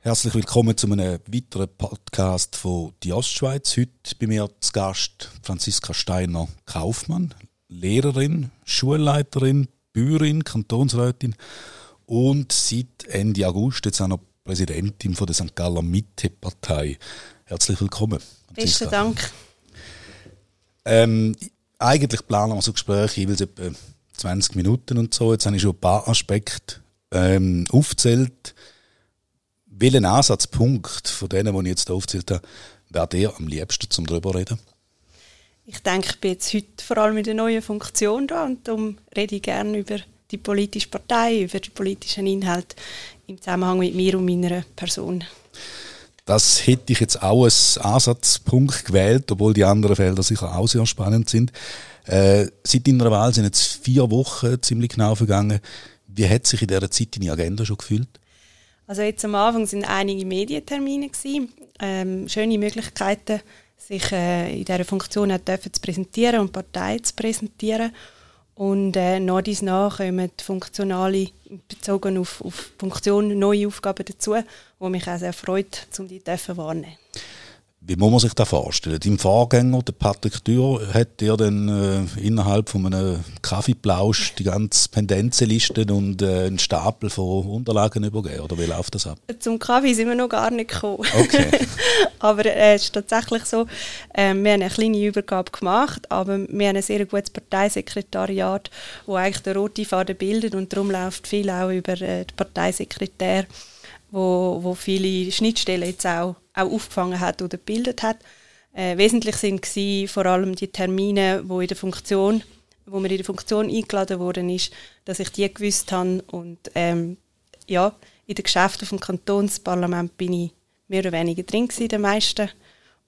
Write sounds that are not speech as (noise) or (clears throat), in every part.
Herzlich willkommen zu einem weiteren Podcast von Die Ostschweiz. Heute bei mir zu Gast Franziska Steiner Kaufmann, Lehrerin, Schulleiterin, Bäuerin, Kantonsrätin und seit Ende August jetzt auch noch Präsidentin von der St. Galler Mitte-Partei. Herzlich willkommen. Besten Dank. Ähm, eigentlich planen wir so Gespräche jeweils etwa 20 Minuten und so. Jetzt habe ich schon ein paar Aspekte ähm, aufgezählt. Welchen Ansatzpunkt von denen, die ich jetzt aufgezählt habe, wäre der am liebsten zum darüber reden? Ich denke, ich bin jetzt heute vor allem in der neuen Funktion da und darum rede ich gerne über die politische Partei, über die politischen Inhalte im Zusammenhang mit mir und meiner Person. Das hätte ich jetzt auch als Ansatzpunkt gewählt, obwohl die anderen Felder sicher auch sehr spannend sind. Äh, seit deiner Wahl sind jetzt vier Wochen ziemlich genau vergangen. Wie hat sich in dieser Zeit deine Agenda schon gefühlt? Also jetzt am Anfang sind einige Medientermine gewesen, ähm, schöne Möglichkeiten, sich äh, in dieser Funktion auch zu präsentieren und Partei zu präsentieren. Und äh, nach dies nach kommen funktionale, bezogen auf, auf Funktion, neue Aufgaben dazu, die mich auch sehr freut, um die zu wahrnehmen. Wie muss man sich das vorstellen? Dein Vorgänger, der Patrick Dürr, hat dir dann äh, innerhalb von einem Kaffeeplausch die ganze Pendenzenliste und äh, einen Stapel von Unterlagen übergeben? Oder wie läuft das ab? Zum Kaffee sind wir noch gar nicht gekommen. Okay. (laughs) aber äh, es ist tatsächlich so, äh, wir haben eine kleine Übergabe gemacht, aber wir haben ein sehr gutes Parteisekretariat, das eigentlich den roten Faden bildet und darum läuft viel auch über äh, den Parteisekretär, wo, wo viele Schnittstellen jetzt auch auch aufgefangen hat oder gebildet hat. Äh, wesentlich sind vor allem die Termine, wo in der Funktion, wo mir in der Funktion eingeladen worden ist, dass ich die gewusst habe und ähm, ja, in den Geschäften vom Kantonsparlament bin ich mehr oder weniger drin gewesen, den meisten.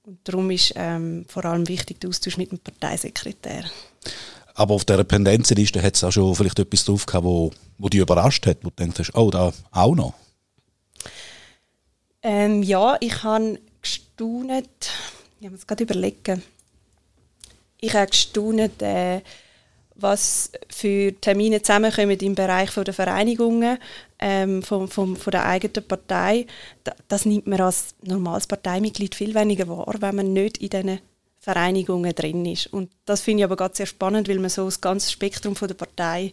Und darum ist ähm, vor allem wichtig der Austausch mit dem Parteisekretär. Aber auf dieser Pendenzliste hat es auch schon vielleicht etwas drauf gehabt, wo, wo dich überrascht hat, wo du denkst, oh, da auch noch? Ähm, ja, ich habe gestaunet, ich muss gerade überlegen, ich habe gestaunet, äh, was für Termine zusammenkommen im Bereich der Vereinigungen ähm, vom, vom, von der eigenen Partei. Das nimmt man als normales Parteimitglied viel weniger wahr, wenn man nicht in diesen Vereinigungen drin ist. Und das finde ich aber ganz sehr spannend, weil man so das ganze Spektrum von der Partei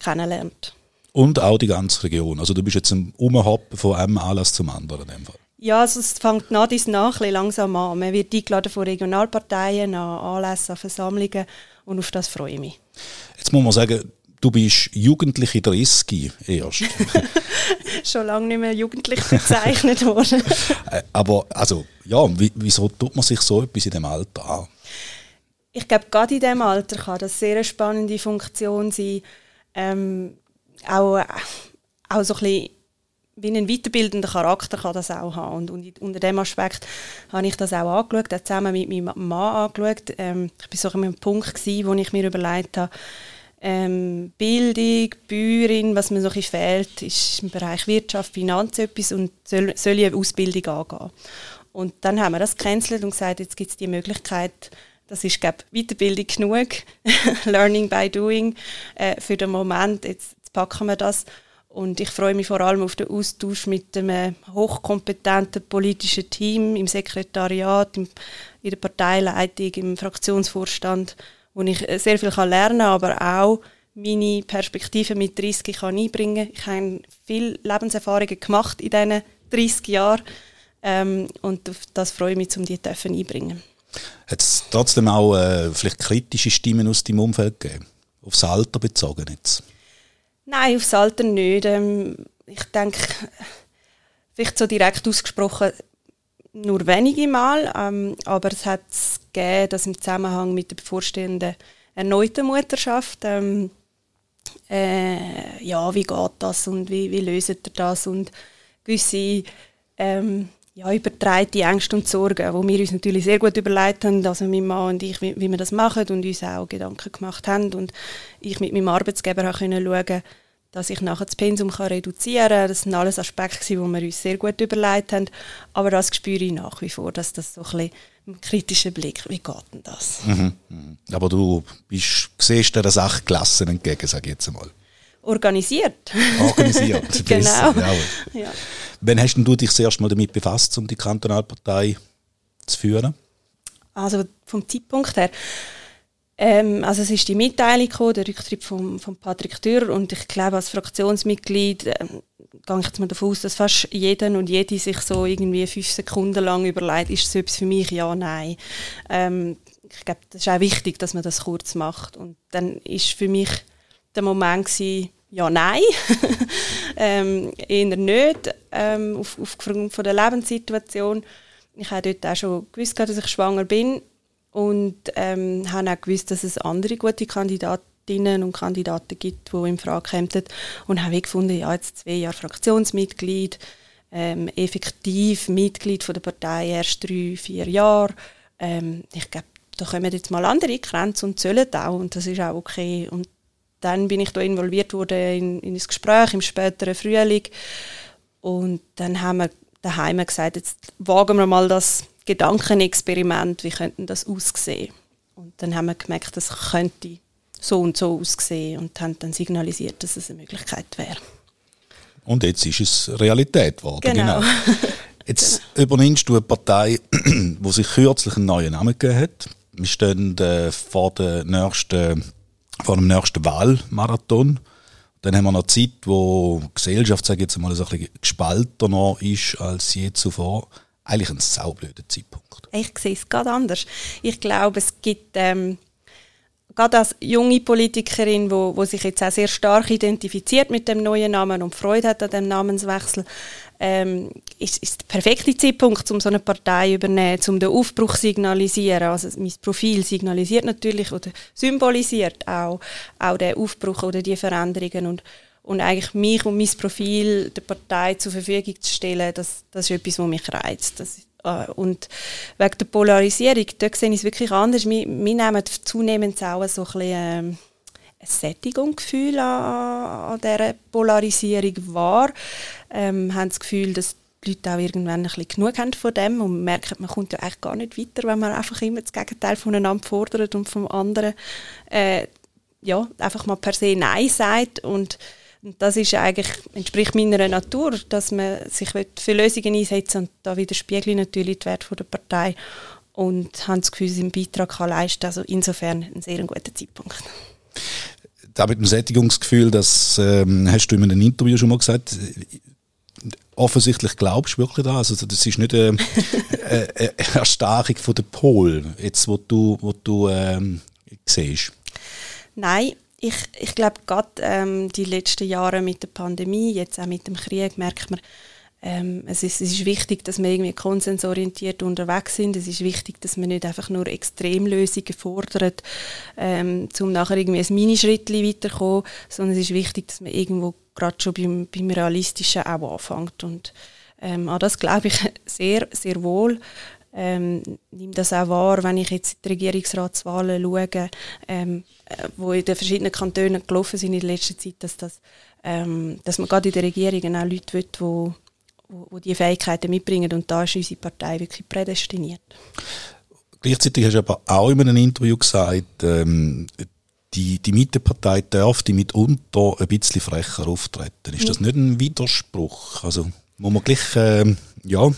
kennenlernt. Und auch die ganze Region. Also du bist jetzt im Umhoppen von einem Anlass zum anderen in dem Fall. Ja, also es fängt nach dies nach langsam an. Man wird eingeladen von Regionalparteien an Anlässen, an Versammlungen und auf das freue ich mich. Jetzt muss man sagen, du bist jugendliche 30 erst. (laughs) Schon lange nicht mehr jugendlich bezeichnet worden. (laughs) Äh, aber also, ja, wieso tut man sich so etwas in dem Alter an? Ich glaube, gerade in diesem Alter kann das sehr eine spannende Funktion sein. Ähm, auch, auch so ein bisschen wie ein weiterbildender Charakter kann das auch haben. Und, und unter dem Aspekt habe ich das auch angeschaut, auch zusammen mit meinem Mann angeschaut. Ähm, ich war so an einem Punkt, gewesen, wo ich mir überlegt habe, ähm, Bildung, Bäuerin, was mir so ein fehlt, ist im Bereich Wirtschaft, Finanzen etwas und soll, soll ich eine Ausbildung angehen. Und dann haben wir das gecancelt und gesagt, jetzt gibt es die Möglichkeit, das ist, glaube Weiterbildung genug, (laughs) Learning by Doing äh, für den Moment, jetzt, packen wir das. Und ich freue mich vor allem auf den Austausch mit dem hochkompetenten politischen Team im Sekretariat, im, in der Parteileitung, im Fraktionsvorstand, wo ich äh, sehr viel lernen kann, aber auch meine Perspektive mit 30 kann einbringen Ich habe viele Lebenserfahrungen gemacht in diesen 30 Jahren ähm, und das freue ich mich, um die einbringen. Hat es trotzdem auch äh, vielleicht kritische Stimmen aus deinem Umfeld gegeben? Aufs Alter bezogen jetzt? Nein, aufs Alter nicht. Ähm, ich denke, vielleicht so direkt ausgesprochen, nur wenige Mal, ähm, aber es hat es gegeben, dass im Zusammenhang mit der bevorstehenden erneuten Mutterschaft ähm, äh, ja, wie geht das und wie, wie löst ihr das und gewisse ähm, ja, übertreite Ängste und Sorgen, wo wir uns natürlich sehr gut überlegt haben, also mein Mann und ich, wie, wie wir das machen und uns auch Gedanken gemacht haben und ich mit meinem Arbeitsgeber auch können schauen, dass ich nachher das Pensum kann reduzieren kann. Das sind alles Aspekte, die wir uns sehr gut überlegt haben. Aber das spüre ich nach wie vor, dass das so ein bisschen einem kritischen Blick, wie geht denn das? Mhm. mhm. Aber du bist, siehst der Sache gelassen entgegen, sage ich jetzt einmal. Organisiert. Organisiert, (laughs) genau. Ja. Wann hast du dich das erste Mal damit befasst, um die Kantonalpartei zu führen? Also vom Zeitpunkt her, ähm, also es ist die Mitteilung gekommen, der Rücktritt von, von Patrick Dürr und ich glaube als Fraktionsmitglied ähm, gehe ich jetzt mal davon aus, dass fast jeder und jede sich so irgendwie fünf Sekunden lang überlegt, ist es etwas für mich, ja, nein. Ähm, ich glaube, das ist auch wichtig, dass man das kurz macht und dann ist für mich der Moment gewesen, ja, nein, (laughs) ähm, eher nicht, ähm, auf, aufgrund von der Lebenssituation. Ich habe dort auch schon gewusst, dass ich schwanger bin und ähm, habe auch gewusst, dass es andere gute Kandidatinnen und Kandidaten gibt, die in Frage kämen und habe gefunden, ja, jetzt zwei Jahre Fraktionsmitglied, ähm, effektiv Mitglied von der Partei erst drei, vier Jahre. Ähm, ich glaube, da kommen jetzt mal andere Grenzen und zählen auch und das ist auch okay. Und dann bin ich da involviert worden in, in ein Gespräch im späteren Frühling und dann haben wir daheim gesagt, jetzt wagen wir mal das Gedankenexperiment, wie könnte das aussehen? Und dann haben wir gemerkt, das könnte so und so aussehen und haben dann signalisiert, dass es eine Möglichkeit wäre. Und jetzt ist es Realität geworden. Genau. genau. (laughs) Jetzt genau. übernimmst du eine Partei, (clears throat) die sich kürzlich einen neuen Namen gegeben hat. Wir stehen äh, vor, der nächsten, vor dem nächsten Wahlmarathon. Dann haben wir noch Zeit, wo die Gesellschaft, sage ich jetzt mal, ein bisschen gespaltener ist als je zuvor eigentlich ein saublöder Zeitpunkt. Ich sehe es gerade anders. Ich glaube, es gibt ähm, gerade als junge Politikerin, wo, wo sich jetzt auch sehr stark identifiziert mit dem neuen Namen und Freude hat an dem Namenswechsel, ähm, ist, ist der perfekte Zeitpunkt, um so eine Partei zu übernehmen, um den Aufbruch zu signalisieren. Also mein Profil signalisiert natürlich oder symbolisiert auch, auch den Aufbruch oder die Veränderungen und und eigentlich mich und mein Profil der Partei zur Verfügung zu stellen, das, das ist etwas, was mich reizt. Das, und wegen der Polarisierung, da sehe ich es wirklich anders. Wir, wir nehmen zunehmend auch so ein bisschen, ähm, ein Sättigungsgefühl an, an dieser Polarisierung wahr. Ähm, haben das Gefühl, dass die Leute auch irgendwann ein bisschen genug haben von dem und merken, man kommt ja eigentlich gar nicht weiter, wenn man einfach immer das Gegenteil voneinander fordert und vom anderen äh, ja, einfach mal per se Nein sagt und und das ist eigentlich, entspricht meiner Natur, dass man sich für Lösungen einsetzt und da widerspiegelt natürlich die Werte der Partei und haben das Gefühl, seinen Beitrag kann leisten. Also insofern ein sehr guter Zeitpunkt. Da mit dem Sättigungsgefühl, das ähm, hast du in einem Interview schon mal gesagt, offensichtlich glaubst du wirklich da. Also das ist nicht eine, eine Erstarkung von der Pol, jetzt wo du, wo du ähm, siehst. Nein, ich, ich glaube, gerade ähm, die letzten Jahre mit der Pandemie, jetzt auch mit dem Krieg, merkt man, ähm, es, ist, es ist wichtig, dass wir irgendwie konsensorientiert unterwegs sind. Es ist wichtig, dass man nicht einfach nur Extremlösungen fordert, ähm, um nachher irgendwie ein Minischritt weiterzukommen, sondern es ist wichtig, dass man irgendwo gerade schon beim, beim Realistischen auch anfängt. Und ähm, an das glaube ich (laughs) sehr, sehr wohl. Ähm, nehme das auch wahr, wenn ich jetzt die Regierungsratswahlen schaue, ähm, äh, wo in den verschiedenen Kantonen gelaufen sind in letzter Zeit, dass, das, ähm, dass man gerade in der Regierung auch Leute will, die wo, die Fähigkeiten mitbringen und da ist unsere Partei wirklich prädestiniert. Gleichzeitig hast du aber auch in einem Interview gesagt, ähm, die, die Mittepartei darf die mitunter ein bisschen frecher auftreten. Ist das nicht ein Widerspruch? Also muss man gleich, ähm, ja,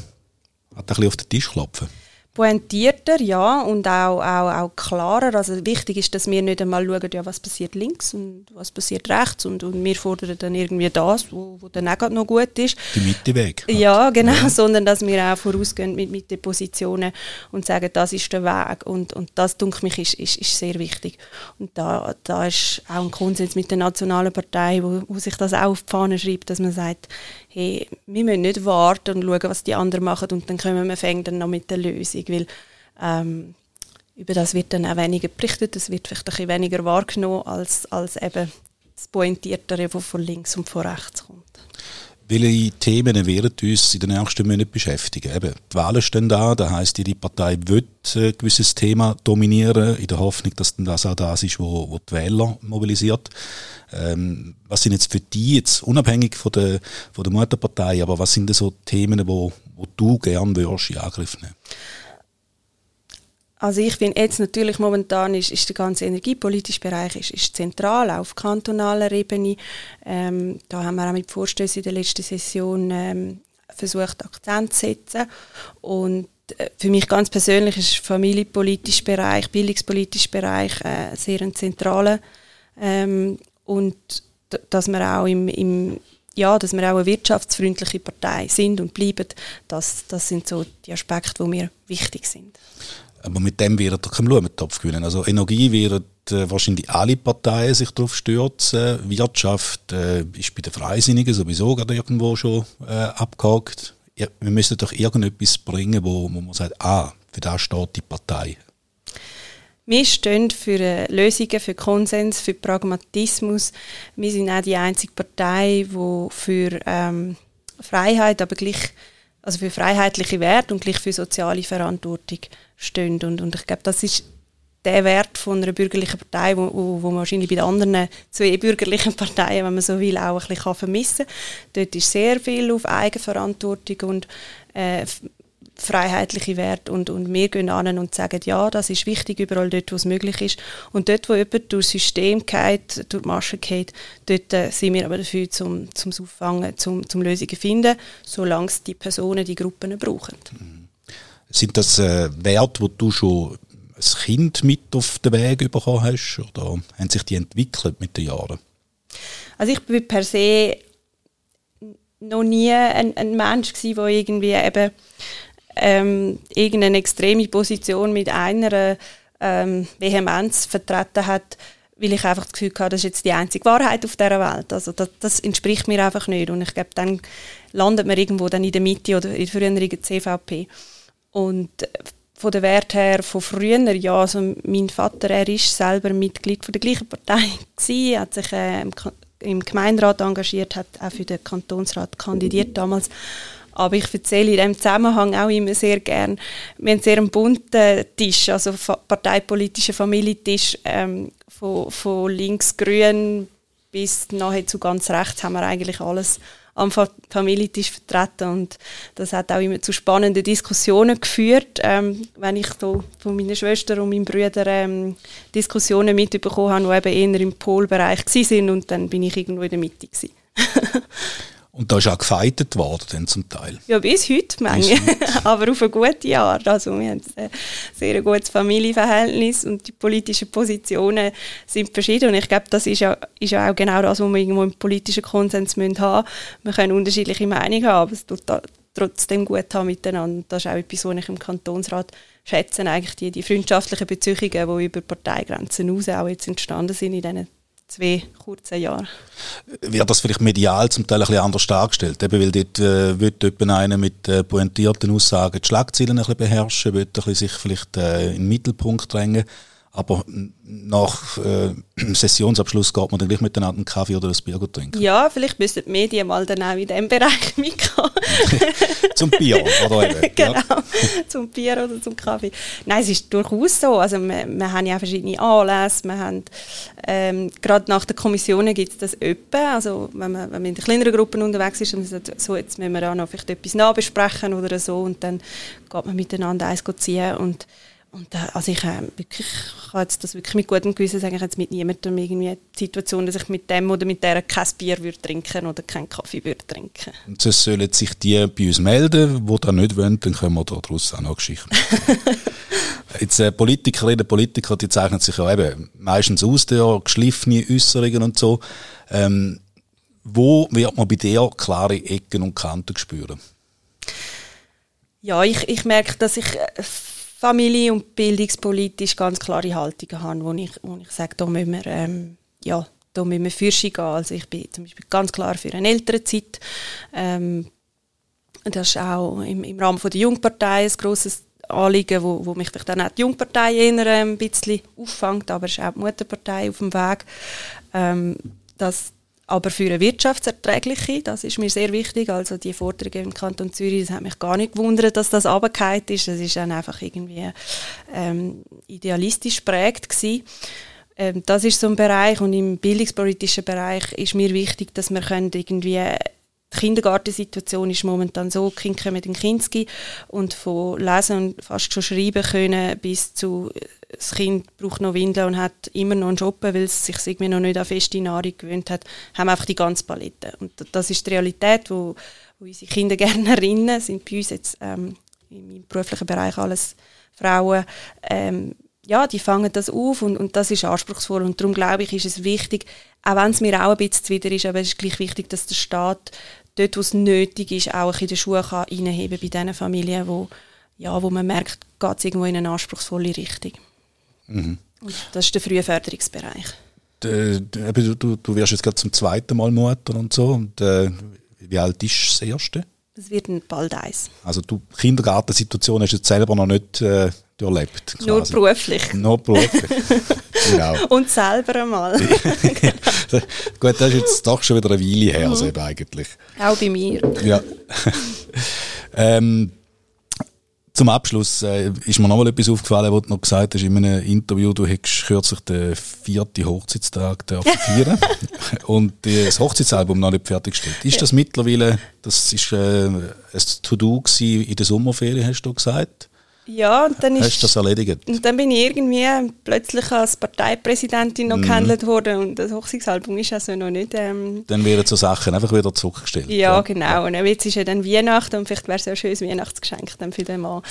hat ein bisschen auf den Tisch klopfen. Pointierter, ja, und auch, auch, auch klarer. Also wichtig ist, dass wir nicht einmal schauen, ja, was passiert links und was passiert rechts und, und wir fordern dann irgendwie das, wo, wo dann auch noch gut ist. Die Mitte Ja, genau, ja. sondern dass wir auch vorausgehen mit Mitte-Positionen und sagen, das ist der Weg und, und das, denke mich, ist, ist, ist sehr wichtig. Und da, da ist auch ein Konsens mit der nationalen Partei, wo, wo sich das auch auf die Fahne schreibt, dass man sagt, hey, wir müssen nicht warten und schauen, was die anderen machen und dann können wir fängt dann noch mit der Lösung, weil ähm, über das wird dann auch weniger berichtet, es wird vielleicht ein bisschen weniger wahrgenommen als, als eben das Pointiertere, das von links und von rechts kommt. Welche Themen werden uns in den nächsten Monaten beschäftigen? Eben, die Wahlen stehen da, das heisst, die Partei will ein gewisses Thema dominieren, in der Hoffnung, dass dann das auch das ist, wo, die Wähler mobilisiert. Ähm, was sind jetzt für die jetzt, unabhängig von der, von der Mutterpartei, aber was sind denn so Themen, wo, wo du gerne in Angriff nehmen? Also ich finde jetzt natürlich momentan ist, ist der ganze energiepolitische Bereich ist, ist zentral, auf kantonaler Ebene. Ähm, da haben wir auch mit Vorstößen in der letzten Session ähm, versucht, Akzent zu setzen. Und äh, für mich ganz persönlich ist der familienpolitische Bereich, bildungspolitischer Bereich äh, sehr ein zentraler. Ähm, und dass wir auch im, im ja, dass wir auch eine wirtschaftsfreundliche Partei sind und bleiben, das, das sind so die Aspekte, die mir wichtig sind. Aber mit dem wird er keinen Blumentopf gewinnen. Also Energie wird äh, wahrscheinlich alle Parteien sich darauf stürzen. Wirtschaft äh, ist bei den Freisinnigen sowieso gerade irgendwo schon äh, abgehakt. Ja, wir müssen doch irgendetwas bringen, wo, wo man sagt, ah, für das steht die Partei. Wir stehen für äh, Lösungen, für Konsens, für Pragmatismus. Wir sind auch die einzige Partei, die für ähm, Freiheit, aber gleich also für freiheitliche Werte und gleich für soziale Verantwortung stehen. Und, und ich glaube, das ist der Wert von einer bürgerlichen Partei, wo, wo, wo man wahrscheinlich bei den anderen zwei bürgerlichen (laughs) Parteien, wenn man so will, auch ein bisschen vermissen kann. Dort ist sehr viel auf Eigenverantwortung und äh, freiheitliche Werte und, und wir gehen an und sagen, ja, das ist wichtig überall dort, wo es möglich ist. Und dort, wo jemand durch System geht, durch die Masche geht, dort äh, sind wir aber dafür, zum, zum Auffangen, zum, zum Lösungen finden, solange es die Personen, die Gruppen brauchen. Mhm. Sind das äh, Werte, die du schon als Kind mit auf den Weg bekommen hast oder haben sich die entwickelt mit den Jahren? Also ich bin per se noch nie ein, ein Mensch gewesen, der irgendwie eben ähm, irgendeine extreme Position mit einer ähm, Vehemenz vertreten hat, weil ich einfach das Gefühl hatte, das ist jetzt die einzige Wahrheit auf dieser Welt. Also das, das entspricht mir einfach nicht. Und ich glaube, dann landet man irgendwo dann in der Mitte oder in der früheren CVP. Und von der Wert her von früher, ja, also mein Vater, er ist selber Mitglied von der gleichen Partei (laughs) gewesen, hat sich äh, im, im Gemeinderat engagiert, hat auch für den Kantonsrat kandidiert damals aber ich erzähle in diesem Zusammenhang auch immer sehr gern, wir haben sehr einen bunten Tisch, also parteipolitischen Familientisch, ähm, von, von links-grün bis nahezu ganz rechts haben wir eigentlich alles am Familientisch vertreten und das hat auch immer zu spannenden Diskussionen geführt, ähm, wenn ich da von meiner Schwester und meinem Bruder ähm, Diskussionen mitbekommen habe, die eben eher im Polbereich waren und dann bin ich irgendwo in der Mitte (laughs) Und da ist auch gefeitet worden, dann zum Teil. Ja, bis heute, Menge. (laughs) aber auf eine gute Art. Also wir haben ein sehr gutes Familienverhältnis und die politischen Positionen sind verschieden. Und ich glaube, das ist ja, ist ja auch genau das, was wir irgendwo im politischen Konsens müssen haben Wir können unterschiedliche Meinungen haben, aber es tut trotzdem gut haben miteinander. Das ist auch etwas, was ich im Kantonsrat schätze, eigentlich die, die freundschaftlichen Beziehungen, die über Parteigrenzen hinaus auch jetzt entstanden sind in diesen zwei kurzen Jahren. Wird das vielleicht medial zum Teil ein bisschen anders dargestellt? Eben, weil dort äh, wird jemand einer mit äh, pointierten Aussagen die Schlagzeilen ein bisschen beherrschen, wird sich vielleicht äh, in den Mittelpunkt drängen. Aber nach äh, (clears throat) Sessionsabschluss geht man dann gleich miteinander einen Kaffee oder ein Bier trinken. Ja, vielleicht müssen die Medien mal dann auch in diesem Bereich (laughs) mitkommen. (laughs) zum Bier, oder eben. (laughs) genau, ja. zum Bier oder zum Kaffee. Nein, es ist durchaus so. Also wir, wir haben ja verschiedene Anlässe. Wir haben, ähm, gerade nach den Kommissionen gibt es das öppe. Also wenn man, wenn man in kleineren Gruppen unterwegs ist und sagt, so, jetzt müssen wir auch noch vielleicht etwas nachbesprechen oder so und dann geht man miteinander eins ziehen und und äh, also ich, äh, wirklich, ich kann jetzt das wirklich mit gutem Gewissen sagen, ich jetzt mit niemandem irgendwie die Situation, dass ich mit dem oder mit der kein Bier würde trinken oder keinen Kaffee würde trinken. Und so sollen sich die bei uns melden, die da nicht wollen, dann können wir daraus auch noch Geschichten (laughs) Jetzt äh, Politikerinnen und Politiker, die zeichnen sich ja eben meistens aus, der geschliffene Äußerungen und so. Ähm, wo wird man bei dir klare Ecken und Kanten spüren? Ja, ich, ich merke, dass ich äh, Familie- und bildungspolitisch ganz klare Haltungen habe, wo ich, wo ich sage, da müssen wir, ähm, ja, da müssen wir Fürsche gehen. Also ich bin zum Beispiel ganz klar für eine ältere Zeit. Ähm, das ist auch im, im Rahmen von der Jungpartei ein grosses Anliegen, wo, wo mich dann auch die Jungpartei eher ein bisschen auffängt, aber es ist auch die Mutterpartei auf dem Weg. Ähm, dass aber für eine wirtschaftserträgliche, das ist mir sehr wichtig, also die Forderungen im Kanton Zürich, das hat mich gar nicht gewundert, dass das runtergefallen ist, das ist dann einfach irgendwie ähm, idealistisch prägt gewesen. Ähm, das ist so ein Bereich und im bildungspolitischen Bereich ist mir wichtig, dass wir können irgendwie die Kindergartensituation ist momentan so, die Kinder kommen in Kinski und von Lesen und fast schon Schreiben können bis zu das Kind braucht noch Windeln und hat immer noch einen Job, weil es sich irgendwie noch nicht an feste Nahrung gewöhnt hat, haben einfach die ganze Palette. Und das ist die Realität, wo, wo unsere Kinder (laughs) gerne erinnern, sind bei uns jetzt ähm, in meinem beruflichen Bereich alles Frauen, ähm, ja, die fangen das auf und, und das ist anspruchsvoll und darum glaube ich, ist es wichtig, auch wenn es mir auch ein bisschen zuwider ist, aber es ist gleich wichtig, dass der Staat dort, wo es nötig ist, auch in den Schuhe kann bei diesen Familien, wo, ja, wo man merkt, geht es irgendwo in eine anspruchsvolle Richtung. Mhm. Das ist der frühe Förderungsbereich. Du, du, du wirst jetzt gerade zum zweiten Mal Mutter und so. Und, äh, wie alt ist das erste? Das wird bald eins. Also du Kindergartensituation hast du jetzt selber noch nicht äh, durchlebt? Quasi. Nur beruflich. Nur beruflich. (laughs) genau. Und selber einmal. (laughs) Gut, das ist jetzt doch schon wieder eine Weile her, mhm. also eigentlich. Auch bei mir. Ja. (laughs) ähm, zum Abschluss äh, ist mir noch mal etwas aufgefallen, was du noch gesagt hast in einem Interview. Du hättest kürzlich den vierten Hochzeitstag (laughs) feiern und das Hochzeitsalbum noch nicht fertiggestellt. Ist das mittlerweile, das ist äh, ein To-Do in der Sommerferien, hast du gesagt? Ja, und dann Hast du das erledigt? Und dann bin ich irgendwie plötzlich als Parteipräsidentin noch mm. gehandelt worden und das Hochzeitsalbum ist also noch nicht... Ähm dann werden so Sachen einfach wieder zurückgestellt. Ja, ja. genau. Und jetzt ist ja dann Weihnachten und vielleicht wäre es ja ein schönes Weihnachtsgeschenk dann für den Mann.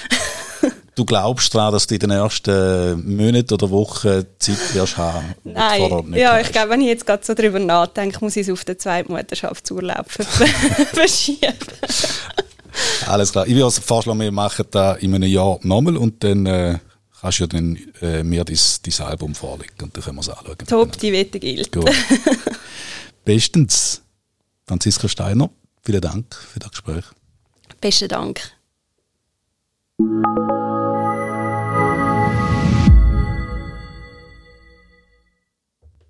(laughs) du glaubst daran, dass du in den ersten Monaten oder Wochen Zeit wirst haben? Nein, ja, ich glaube, wenn ich jetzt gerade so darüber nachdenke, muss ich es auf den zweiten Mutterschaftsurlaub (laughs) verschieben. Alles klar. Ich würde vorschlagen, wir machen das in einem Jahr nochmal und dann äh, kannst du ja dann, äh, mir dein, Album vorlegen und dann können wir es anschauen. Top, die Wette gilt. Gut. (laughs) Bestens. Franziska Steiner, vielen Dank für das Gespräch. Besten Dank.